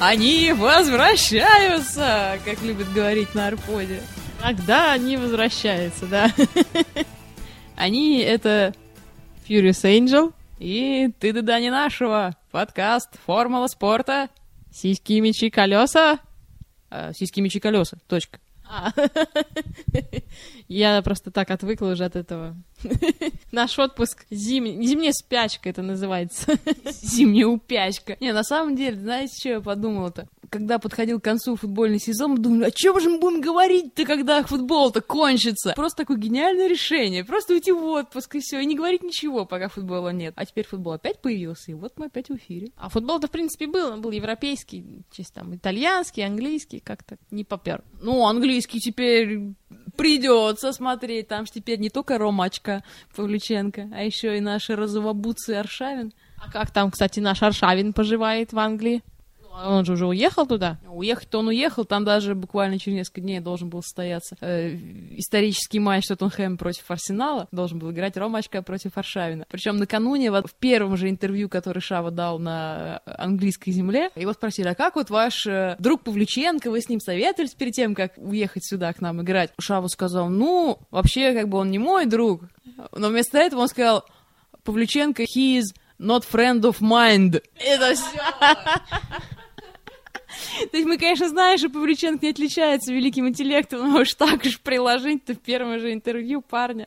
Они возвращаются, как любят говорить на Арподе. Когда они возвращаются, да. Они — это Furious Angel, и ты да не нашего. Подкаст Формула спорта. сиськи, мечи, колеса. А, сиськи, мечи, колеса. Точка. А. Я просто так отвыкла уже от этого. Наш отпуск зимний, зимняя спячка это называется. Зимняя упячка. Не, на самом деле, знаете, что я подумала-то? Когда подходил к концу футбольный сезон, думаю, о чем же мы будем говорить-то, когда футбол-то кончится? Просто такое гениальное решение. Просто уйти в отпуск и все, и не говорить ничего, пока футбола нет. А теперь футбол опять появился, и вот мы опять в эфире. А футбол-то, в принципе, был. Он был европейский, чисто там итальянский, английский, как-то не попер. Ну, английский теперь придется смотреть. Там же теперь не только Ромачка Павлюченко, а еще и наши розовобуцы Аршавин. А как там, кстати, наш Аршавин поживает в Англии? Ну, он же уже уехал туда? Уехать-то он уехал, там даже буквально через несколько дней должен был состояться э, исторический матч Тоттенхэм против Арсенала, должен был играть Ромачка против Аршавина. Причем накануне, вот, в первом же интервью, который Шава дал на английской земле, его спросили, а как вот ваш э, друг Павлюченко, вы с ним советовались перед тем, как уехать сюда к нам играть? Шава сказал, ну, вообще, как бы он не мой друг, но вместо этого он сказал, Павлюченко, he is not friend of mind. Это все. То есть мы, конечно, знаем, что Павлюченко не отличается великим интеллектом, но уж так уж приложить-то в первом же интервью парня.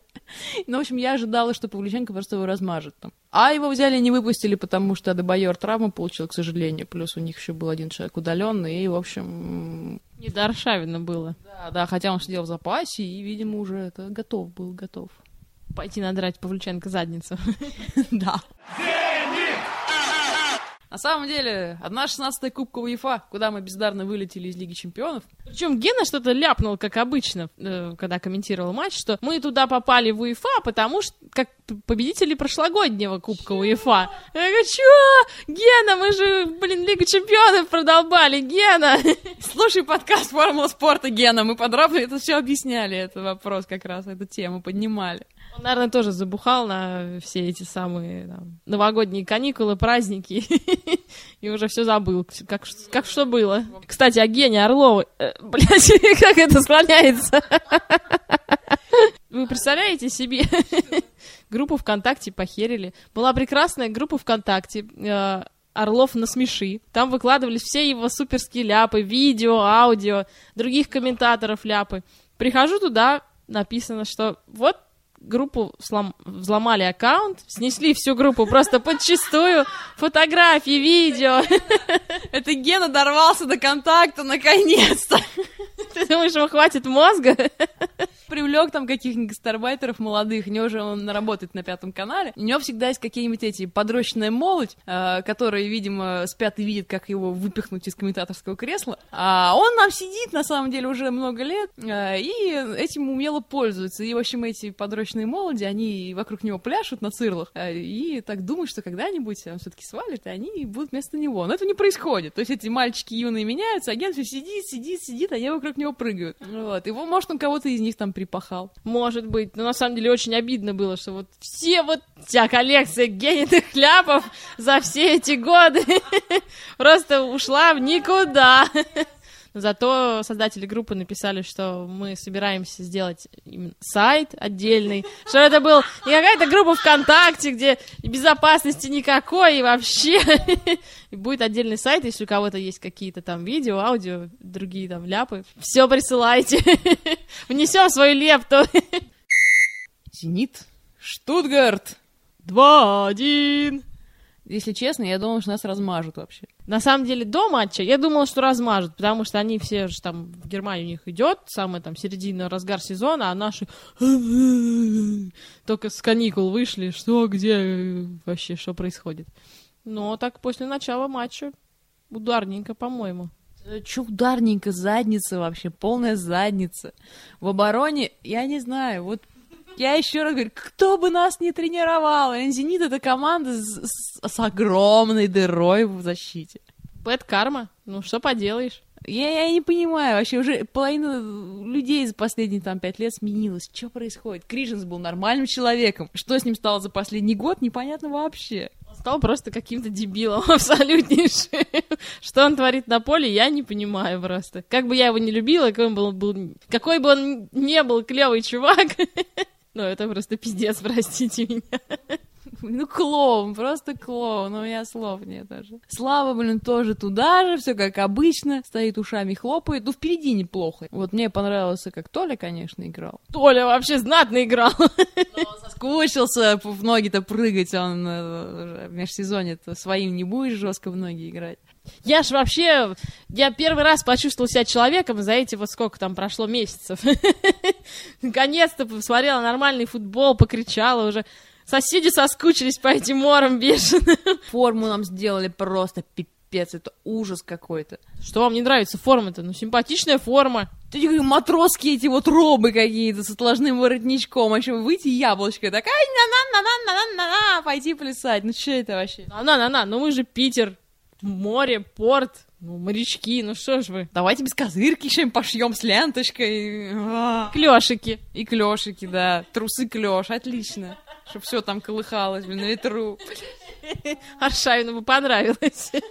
Ну, в общем, я ожидала, что Павлюченко просто его размажет там. А его взяли не выпустили, потому что Адебайор травму получил, к сожалению. Плюс у них еще был один человек удаленный, и, в общем... Не до Аршавина было. Да, да, хотя он сидел в запасе, и, видимо, уже это готов был, готов. Пойти надрать Павлюченко задницу. Да. На самом деле, одна шестнадцатая Кубка УЕФА, куда мы бездарно вылетели из Лиги Чемпионов. Причем Гена что-то ляпнул, как обычно, э, когда комментировал матч, что мы туда попали в УЕФА, потому что как победители прошлогоднего Кубка УЕФА. Я говорю, чё? Гена, мы же, блин, Лигу Чемпионов продолбали, Гена! Слушай подкаст Формула спорта, Гена, мы подробно это все объясняли, этот вопрос как раз, эту тему поднимали. Он, наверное, тоже забухал на все эти самые там, новогодние каникулы, праздники, и уже все забыл, как, как что было. Кстати, о Гене Орловой. Э, блядь, как это склоняется? Вы представляете себе? Группу ВКонтакте похерили. Была прекрасная группа ВКонтакте. Э, Орлов на смеши. Там выкладывались все его суперские ляпы, видео, аудио, других комментаторов ляпы. Прихожу туда, написано, что вот группу слом... взломали аккаунт, снесли всю группу просто подчистую, фотографии, видео. Это Гена дорвался до контакта, наконец-то. Ты думаешь, ему хватит мозга? Привлек там каких-нибудь гастарбайтеров молодых, же он работает на пятом канале, у него всегда есть какие-нибудь эти подрощенная молодь, э, которые, видимо, спят и видят, как его выпихнуть из комментаторского кресла, а он там сидит, на самом деле, уже много лет, э, и этим умело пользуется, и, в общем, эти подрощенные молоди, они вокруг него пляшут на цирлах, э, и так думают, что когда-нибудь он все-таки свалит, и они будут вместо него, но это не происходит, то есть эти мальчики юные меняются, агент все сидит, сидит, сидит, они вокруг него прыгают, вот, его, может, он кого-то из них там припахал. Может быть, но на самом деле очень обидно было, что вот все вот вся коллекция генитых ляпов за все эти годы просто ушла в никуда. Зато создатели группы написали, что мы собираемся сделать сайт отдельный, что это был не какая-то группа ВКонтакте, где безопасности никакой и вообще. И будет отдельный сайт, если у кого-то есть какие-то там видео, аудио, другие там ляпы. Все присылайте. Внесем свою лепту. Зенит. Штутгарт. 2-1. Если честно, я думал, что нас размажут вообще. На самом деле, до матча я думала, что размажут, потому что они все же там, в Германии у них идет, самая там середина, разгар сезона, а наши только с каникул вышли, что, где, вообще, что происходит. Но так после начала матча ударненько, по-моему. Че ударненько, задница вообще, полная задница. В обороне, я не знаю, вот я еще раз говорю, кто бы нас не тренировал, Зенит это команда с, с, с огромной дырой в защите. Бэт карма, ну что поделаешь. Я, я не понимаю, вообще уже половина людей за последние там пять лет сменилась. Что происходит? Кришенс был нормальным человеком. Что с ним стало за последний год, непонятно вообще. Стал просто каким-то дебилом абсолютнейшим. Что он творит на поле, я не понимаю просто. Как бы я его не любила, какой, он был, был, какой бы он не был клевый чувак, ну, это просто пиздец, простите меня. Ну, клоун, просто клоун, у меня слов нет даже. Слава, блин, тоже туда же, все как обычно, стоит ушами хлопает, ну, впереди неплохо. Вот мне понравился, как Толя, конечно, играл. Толя вообще знатно играл. Соскучился в ноги-то прыгать, он э, в межсезонье-то своим не будешь жестко в ноги играть. Я ж вообще, я первый раз почувствовал себя человеком за эти вот сколько там прошло месяцев. Наконец-то посмотрела нормальный футбол, покричала уже. Соседи соскучились по этим морам бешеным. Форму нам сделали просто пипец, это ужас какой-то. Что вам не нравится форма-то? Ну, симпатичная форма. Ты говоришь, матросские эти вот робы какие-то с отложным воротничком, а еще выйти яблочко, такая на-на-на-на-на-на-на, пойти плясать. Ну что это вообще? На-на-на-на, ну мы же Питер, море, порт, ну, морячки, ну что ж вы. Давайте без козырки им пошьем с ленточкой. А. Клешики. И клешики, да. Трусы клеш, отлично. Чтоб все там колыхалось, блин, на ветру. Аршавину бы понравилось.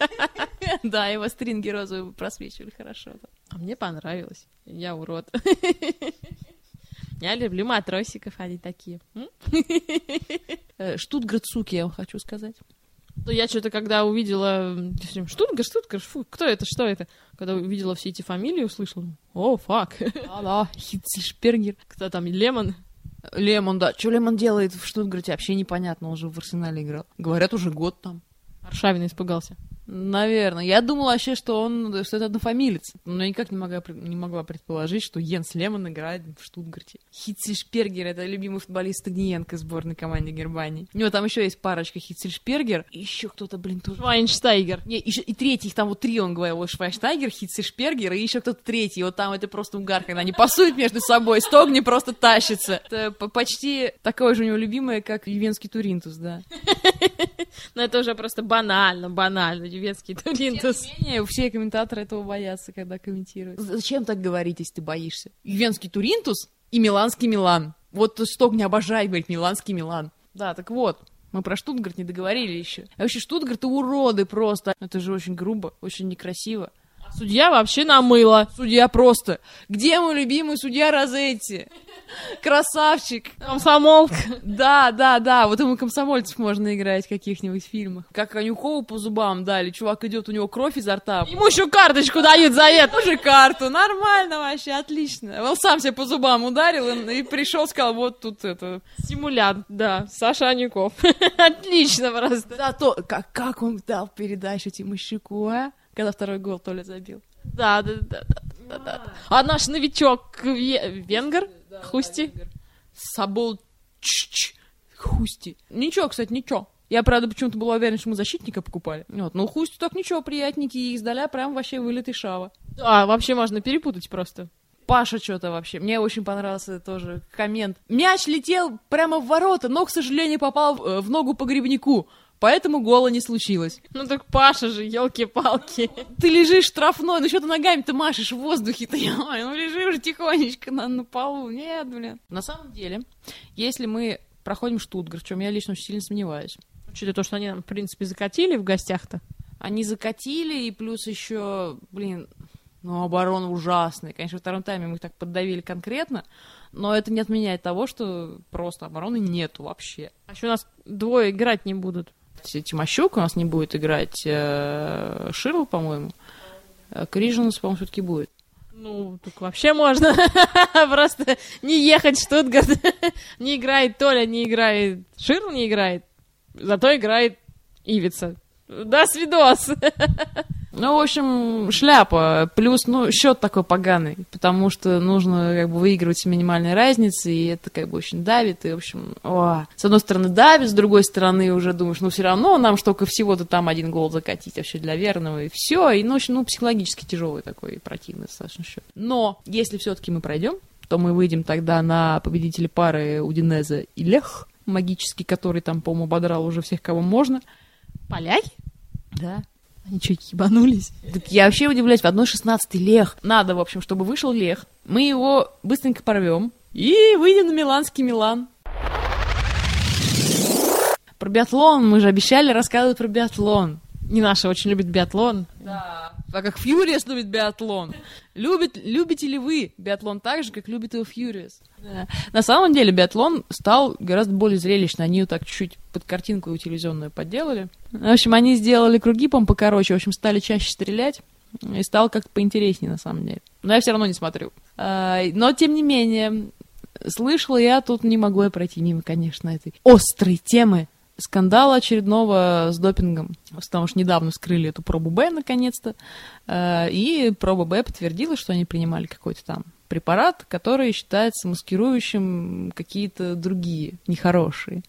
Да, его стринги розовые просвечивали хорошо. А мне понравилось. Я урод. Я люблю матросиков, они такие. Э, Штутгарт, суки, я вам хочу сказать. Ну, я что-то, когда увидела... Штутгарт, Штутгарт, фу, кто это, что это? Когда увидела все эти фамилии, услышала, о, фак. Да-да, Хитцельшпергер. Кто там, Лемон? Лемон, да. Что Лемон делает в Штутгарте, вообще непонятно, он же в Арсенале играл. Говорят, уже год там. Аршавин испугался. Наверное. Я думала вообще, что он, что это однофамилец. Но я никак не могла, не могла предположить, что Йенс Лемон играет в Штутгарте. Хитцельшпергер — это любимый футболист Стагниенко сборной команды Германии. У него там еще есть парочка Хитцельшпергер. И еще кто-то, блин, тоже. Швайнштайгер. Не, еще, и третий, их там вот три, он говорил, вот Швайнштайгер, Хитцельшпергер, и еще кто-то третий. Вот там это просто угар, когда они пасуют между собой, Стогни просто тащится. Это почти такое же у него любимое, как Ювенский Туринтус, да. Но это уже просто банально, банально, Ювенский Туринтус. Тем не менее, все комментаторы этого боятся, когда комментируют. Зачем так говорить, если ты боишься? Ювенский Туринтус и Миланский Милан. Вот Сток не обожает говорить Миланский Милан. Да, так вот, мы про Штутгарт не договорили еще. А вообще Штутгарт уроды просто. Это же очень грубо, очень некрасиво. Судья вообще намыло. Судья просто. Где мой любимый судья Розетти? Красавчик. Комсомолка. Да, да, да. Вот ему комсомольцев можно играть в каких-нибудь фильмах. Как Конюхову по зубам дали. Чувак идет, у него кровь изо рта. Ему еще карточку дают за это. Тоже карту. Нормально вообще, отлично. Он сам себя по зубам ударил и, и пришел, сказал, вот тут это... Симулянт, да. Саша Анюков. Отлично просто. Да, то, как, как он дал передачу Тимощуку, а? Когда второй гол Толя забил. Да, да, да, да, да, да. А наш новичок ве- венгер? Да, Хусти? Да, Ч-ч. Хусти. Ничего, кстати, ничего. Я, правда, почему-то была уверена, что мы защитника покупали. Вот, ну, Хусти так ничего, приятненький, и издаля прям вообще вылитый шава. А, вообще можно перепутать просто. Паша что-то вообще. Мне очень понравился тоже коммент. Мяч летел прямо в ворота, но, к сожалению, попал в, э, в ногу погребнику. Поэтому гола не случилось. Ну так Паша же, елки-палки. Ты лежишь штрафной, ну что ты ногами-то машешь в воздухе ты ну лежи уже тихонечко на, на полу. Нет, блин. На самом деле, если мы проходим Штутгарт, в чем я лично очень сильно сомневаюсь. Учитывая то, что они нам, в принципе, закатили в гостях-то. Они закатили, и плюс еще, блин, ну, оборона ужасная. Конечно, во втором тайме мы их так поддавили конкретно, но это не отменяет того, что просто обороны нету вообще. А еще у нас двое играть не будут. Тимощук у нас не будет играть, э, Ширл, по-моему. Э, Крижинус, по-моему, все-таки будет. Ну, так вообще можно просто не ехать в Штутгарт. не играет Толя, не играет Ширл, не играет. Зато играет Ивица. Да, свидос. Ну, в общем, шляпа. Плюс, ну, счет такой поганый, потому что нужно как бы выигрывать с минимальной разницей, и это как бы очень давит, и, в общем, о. с одной стороны давит, с другой стороны уже думаешь, ну, все равно нам столько всего-то там один гол закатить вообще для верного, и все, и, ну, в общем, ну, психологически тяжелый такой противный достаточно счет. Но, если все-таки мы пройдем, то мы выйдем тогда на победителя пары Удинеза и Лех, магический, который там, по-моему, ободрал уже всех, кого можно. Поляки? Да. Они что, ебанулись? Так я вообще удивляюсь, в 1.16 Лех. Надо, в общем, чтобы вышел Лех. Мы его быстренько порвем и выйдем на Миланский Милан. Про биатлон, мы же обещали рассказывать про биатлон. Не наши очень любит биатлон. Да. Так как Фьюриес любит биатлон. Любит, любите ли вы биатлон так же, как любит его Фьюриес? Да. На самом деле биатлон стал гораздо более зрелищный. Они его так чуть-чуть под картинку телевизионную подделали. В общем, они сделали круги, по покороче, в общем, стали чаще стрелять. И стало как-то поинтереснее, на самом деле. Но я все равно не смотрю. А, но, тем не менее, слышала я, тут не могу я пройти мимо, конечно, этой острой темы скандала очередного с допингом, потому что недавно вскрыли эту пробу Б наконец-то, э, и проба Б подтвердила, что они принимали какой-то там препарат, который считается маскирующим какие-то другие нехорошие.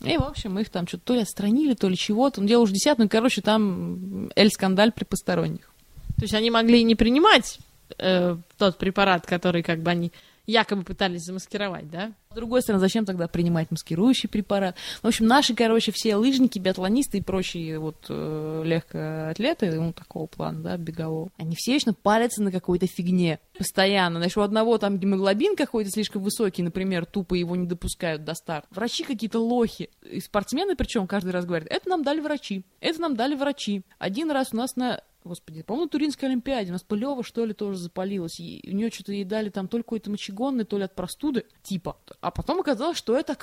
И, в общем, их там что-то то ли отстранили, то ли чего-то. Ну, дело уже десятое, ну, короче, там эль-скандаль при посторонних. То есть они могли не принимать э, тот препарат, который как бы они якобы пытались замаскировать, да? С другой стороны, зачем тогда принимать маскирующий препарат? В общем, наши, короче, все лыжники, биатлонисты и прочие вот э, легкоатлеты, ну, такого плана, да, бегового, они все вечно палятся на какой-то фигне постоянно. Значит, у одного там гемоглобин какой-то слишком высокий, например, тупо его не допускают до старта. Врачи какие-то лохи. И спортсмены, причем, каждый раз говорят, это нам дали врачи, это нам дали врачи. Один раз у нас на Господи, по-моему, Туринской Олимпиаде. У нас Пылева, что ли, тоже запалилась. И у нее что-то ей дали там то ли какой-то мочегонный, то ли от простуды, типа. А потом оказалось, что это...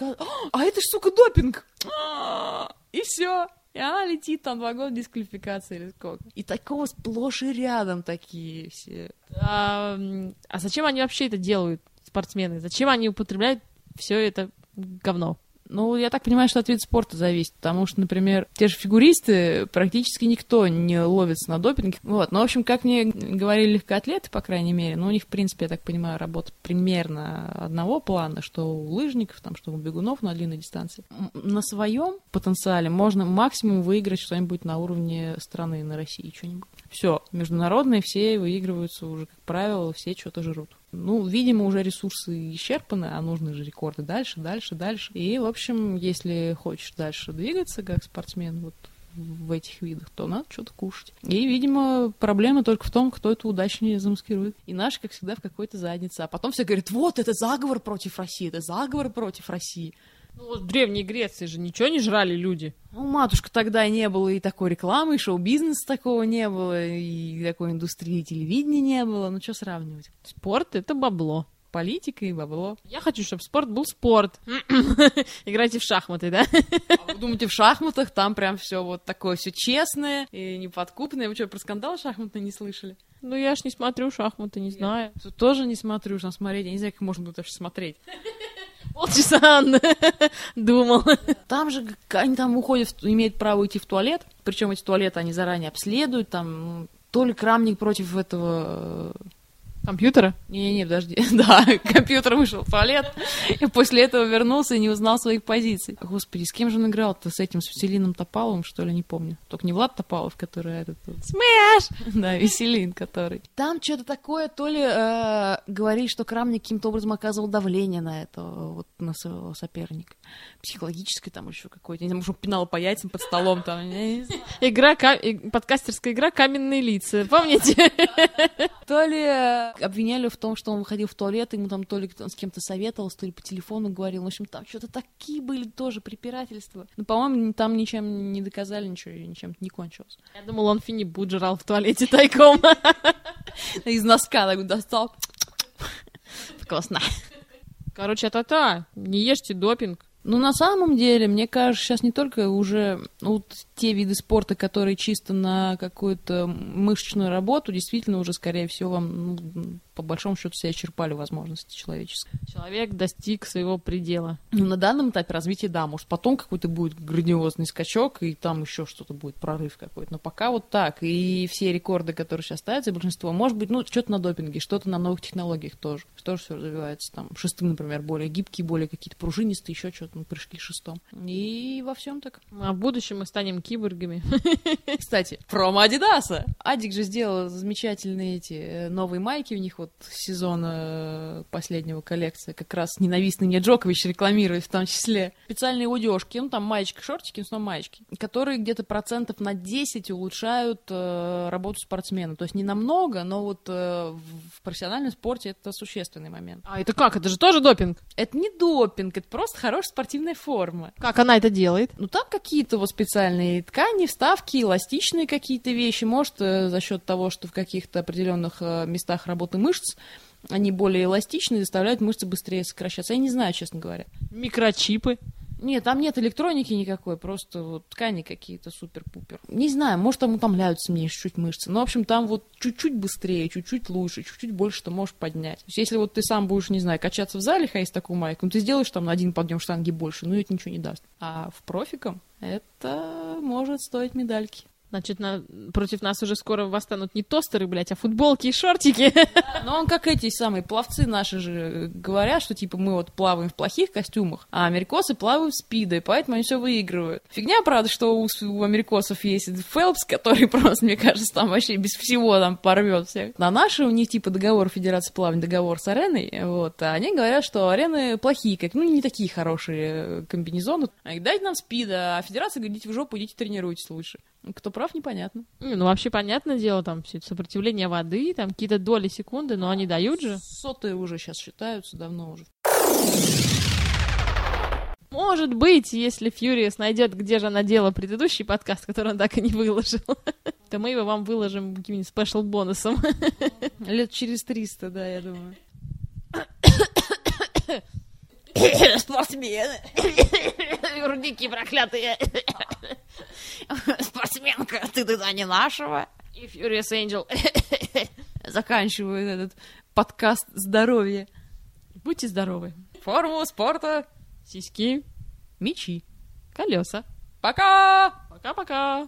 А это ж, сука, допинг! И все. И она летит там два года дисквалификации или сколько. И такого сплошь и рядом такие все. А, а зачем они вообще это делают, спортсмены? Зачем они употребляют все это говно? Ну, я так понимаю, что от вида спорта зависит, потому что, например, те же фигуристы практически никто не ловится на допинге. Вот, ну, в общем, как мне говорили легкоатлеты, по крайней мере, ну, у них, в принципе, я так понимаю, работа примерно одного плана, что у лыжников, там, что у бегунов на длинной дистанции. На своем потенциале можно максимум выиграть что-нибудь на уровне страны, на России, что-нибудь. Все, международные все выигрываются уже, как правило, все что-то жрут. Ну, видимо, уже ресурсы исчерпаны, а нужны же рекорды дальше, дальше, дальше. И, в общем, если хочешь дальше двигаться как спортсмен вот в этих видах, то надо что-то кушать. И, видимо, проблема только в том, кто это удачнее замаскирует. И наши, как всегда, в какой-то заднице. А потом все говорят, вот, это заговор против России, это заговор против России. Ну, в Древней Греции же ничего не жрали люди. Ну, матушка, тогда не было и такой рекламы, и шоу-бизнеса такого не было, и такой индустрии телевидения не было. Ну, что сравнивать? Спорт — это бабло. Политика и бабло. Я хочу, чтобы спорт был спорт. Играйте в шахматы, да? А вы думаете, в шахматах там прям все вот такое все честное и неподкупное? Вы что, про скандал шахматный не слышали? Ну, я ж не смотрю шахматы, не знаю. Тут тоже не смотрю, что смотреть. Я не знаю, как можно было вообще смотреть. Полчаса думал. Там же они там уходят, имеют право идти в туалет. Причем эти туалеты они заранее обследуют. Там то ли Крамник против этого Компьютера? Не-не-не, подожди. да, компьютер вышел в туалет, и после этого вернулся и не узнал своих позиций. Господи, с кем же он играл-то? С этим, с Веселином Топаловым, что ли, не помню. Только не Влад Топалов, который этот... Смеш! да, Веселин, который. Там что-то такое, то ли э, говорит, что Крамник каким-то образом оказывал давление на этого, вот, на своего соперника. Психологическое там еще какое-то. Не знаю, может, он пинал по яйцам под столом там. Игра, подкастерская игра «Каменные лица», помните? то ли э, обвиняли в том, что он выходил в туалет, ему там то ли с кем-то советовался, то ли по телефону говорил. В общем, там что-то такие были тоже препирательства. Но, по-моему, там ничем не доказали, ничего, ничем не кончилось. Я думал, он фини жрал в туалете тайком. Из носка так достал. Вкусно. Короче, это-то, не ешьте допинг. Ну, на самом деле, мне кажется, сейчас не только уже вот те виды спорта, которые чисто на какую-то мышечную работу, действительно уже, скорее всего, вам ну, по большому счету все исчерпали возможности человеческие. Человек достиг своего предела. Ну, на данном этапе развития, да, может, потом какой-то будет грандиозный скачок, и там еще что-то будет, прорыв какой-то. Но пока вот так. И все рекорды, которые сейчас ставятся, большинство, может быть, ну, что-то на допинге, что-то на новых технологиях тоже. Тоже все развивается. Там шестым, например, более гибкие, более какие-то пружинистые, еще что-то, мы пришли шестом. И во всем так. А в будущем мы станем киборгами. Кстати, промо Адидаса. Адик же сделал замечательные эти э, новые майки, у них вот сезона э, последнего коллекции как раз ненавистный мне Джокович рекламирует в том числе. Специальные удежки, ну там маечка, шортики, но маечки, которые где-то процентов на 10 улучшают э, работу спортсмена. То есть не намного, но вот э, в профессиональном спорте это существенный момент. А это как? Это же тоже допинг? Это не допинг, это просто хороший спортсмен спортивная форма. Как она это делает? Ну, там какие-то вот специальные ткани, вставки, эластичные какие-то вещи. Может, э, за счет того, что в каких-то определенных э, местах работы мышц они более эластичные, заставляют мышцы быстрее сокращаться. Я не знаю, честно говоря. Микрочипы. Нет, там нет электроники никакой, просто вот ткани какие-то супер-пупер. Не знаю, может, там утомляются мне чуть-чуть мышцы. Но, в общем, там вот чуть-чуть быстрее, чуть-чуть лучше, чуть-чуть больше ты можешь поднять. То есть, если вот ты сам будешь, не знаю, качаться в зале, ходить с такую майку, ну, ты сделаешь там на один подъем штанги больше, ну, это ничего не даст. А в профиком это может стоить медальки. Значит, на... против нас уже скоро восстанут не тостеры, блядь, а футболки и шортики. Но он как эти самые пловцы наши же говорят, что типа мы вот плаваем в плохих костюмах, а америкосы плавают в спиде, и поэтому они все выигрывают. Фигня, правда, что у, у америкосов есть Фелпс, который просто, мне кажется, там вообще без всего там порвет всех. На наши у них типа договор Федерации плавания, договор с ареной, вот, а они говорят, что арены плохие, как, ну, не такие хорошие комбинезоны. А дайте нам спида, а Федерация говорит, идите в жопу, идите тренируйтесь лучше. Кто прав, непонятно. Не, Ну, вообще, понятное дело, там все это сопротивление воды, там какие-то доли секунды, но они дают же. Сотые уже сейчас считаются, давно уже. Может быть, если Фьюриус найдет, где же она делала предыдущий подкаст, который он так и не выложил, то мы его вам выложим каким-нибудь спешл бонусом. Лет через 300, да, я думаю. Спортсмены. Рудники проклятые. Спортсменка, ты туда не нашего. И Furious Angel. Заканчиваю этот подкаст здоровья. Будьте здоровы. Формула спорта. Сиськи, Мечи. колеса. Пока! Пока-пока.